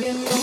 Yeah,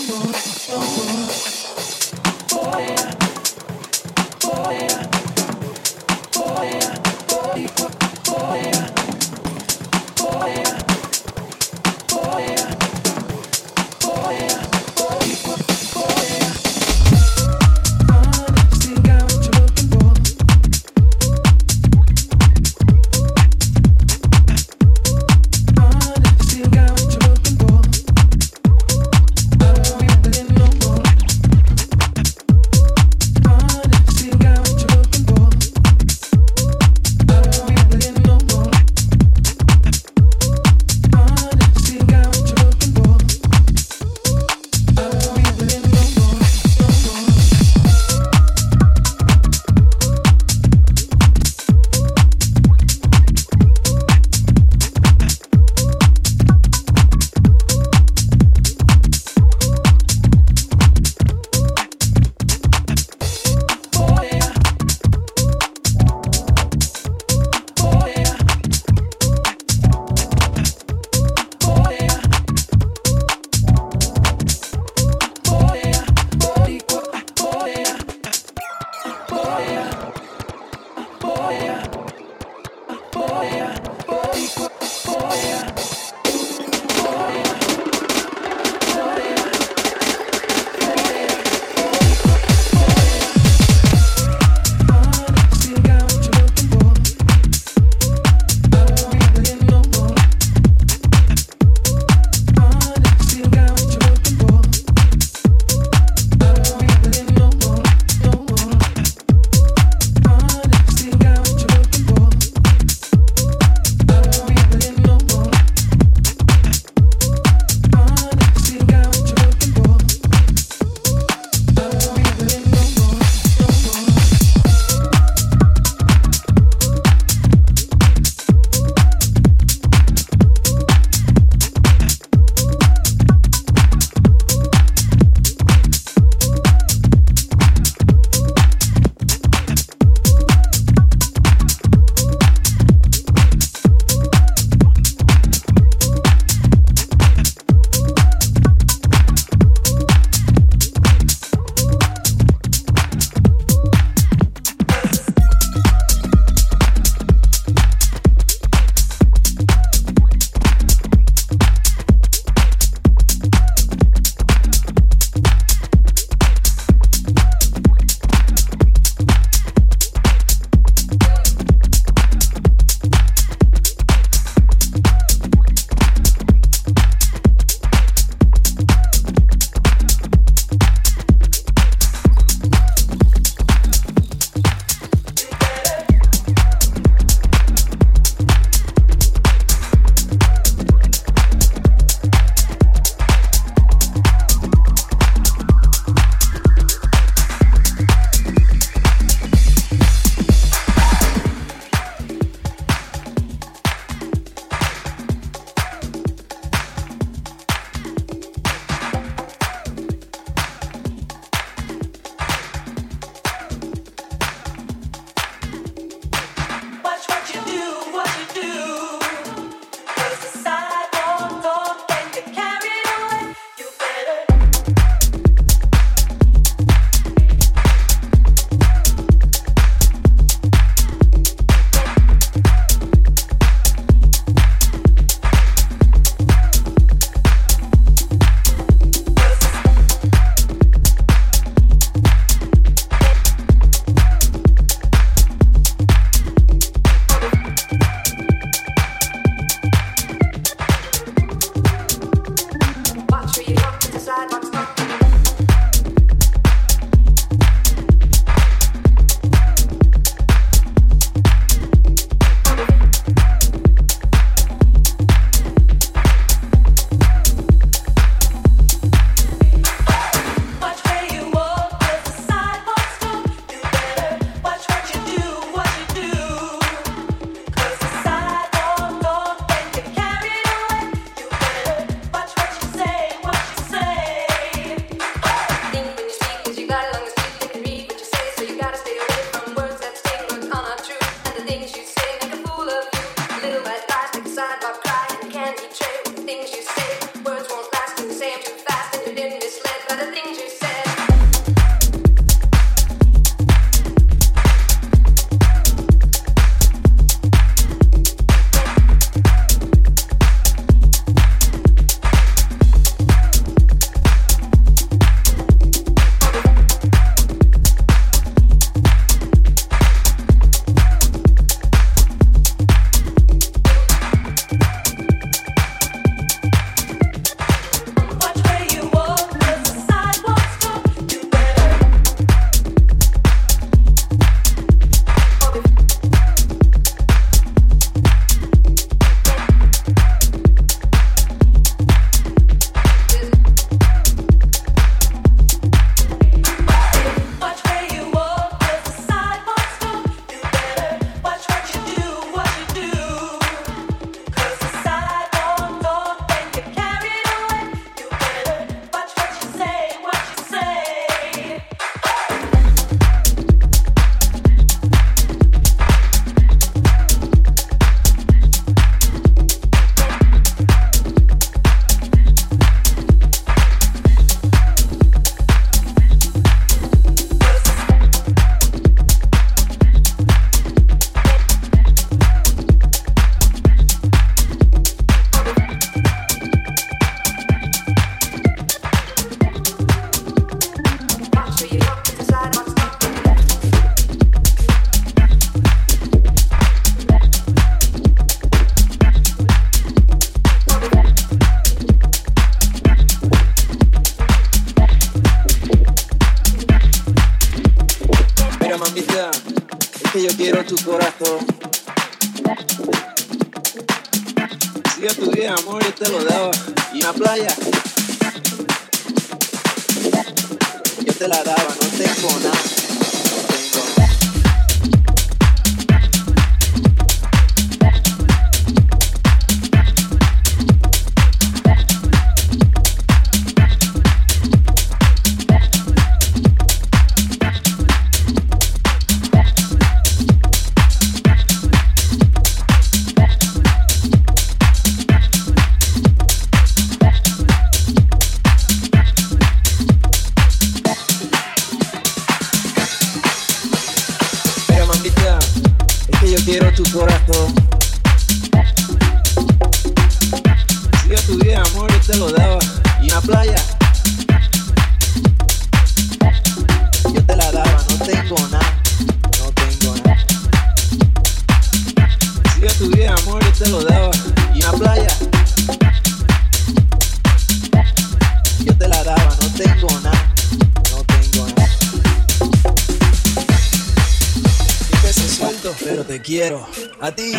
A ti,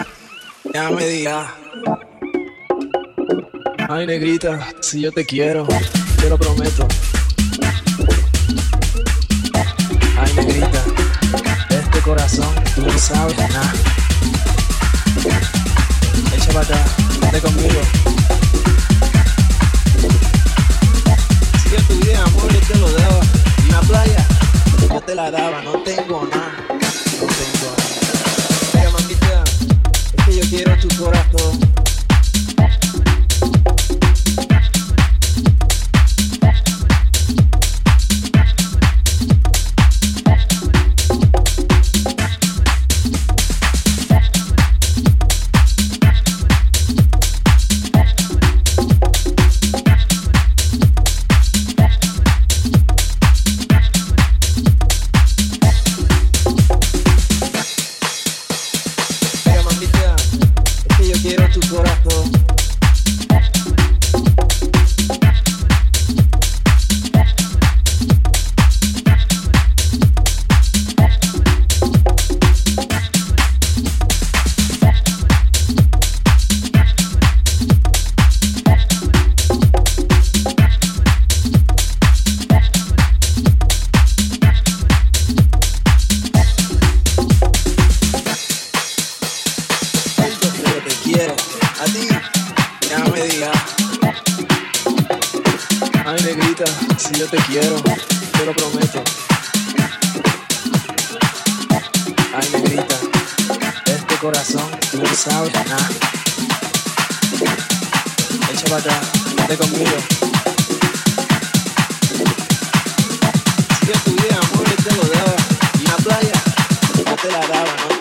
ya me digas. Ay, negrita, si yo te quiero, te lo prometo. Ay, negrita, este corazón, tú no sabes nada. Echa para acá, vete conmigo. Lo daba. Una playa, yo te la daba, no tengo nada. No tengo nada yo quiero tu corazón. Si tu vida, amor, este te la playa, no te la daba, ¿no?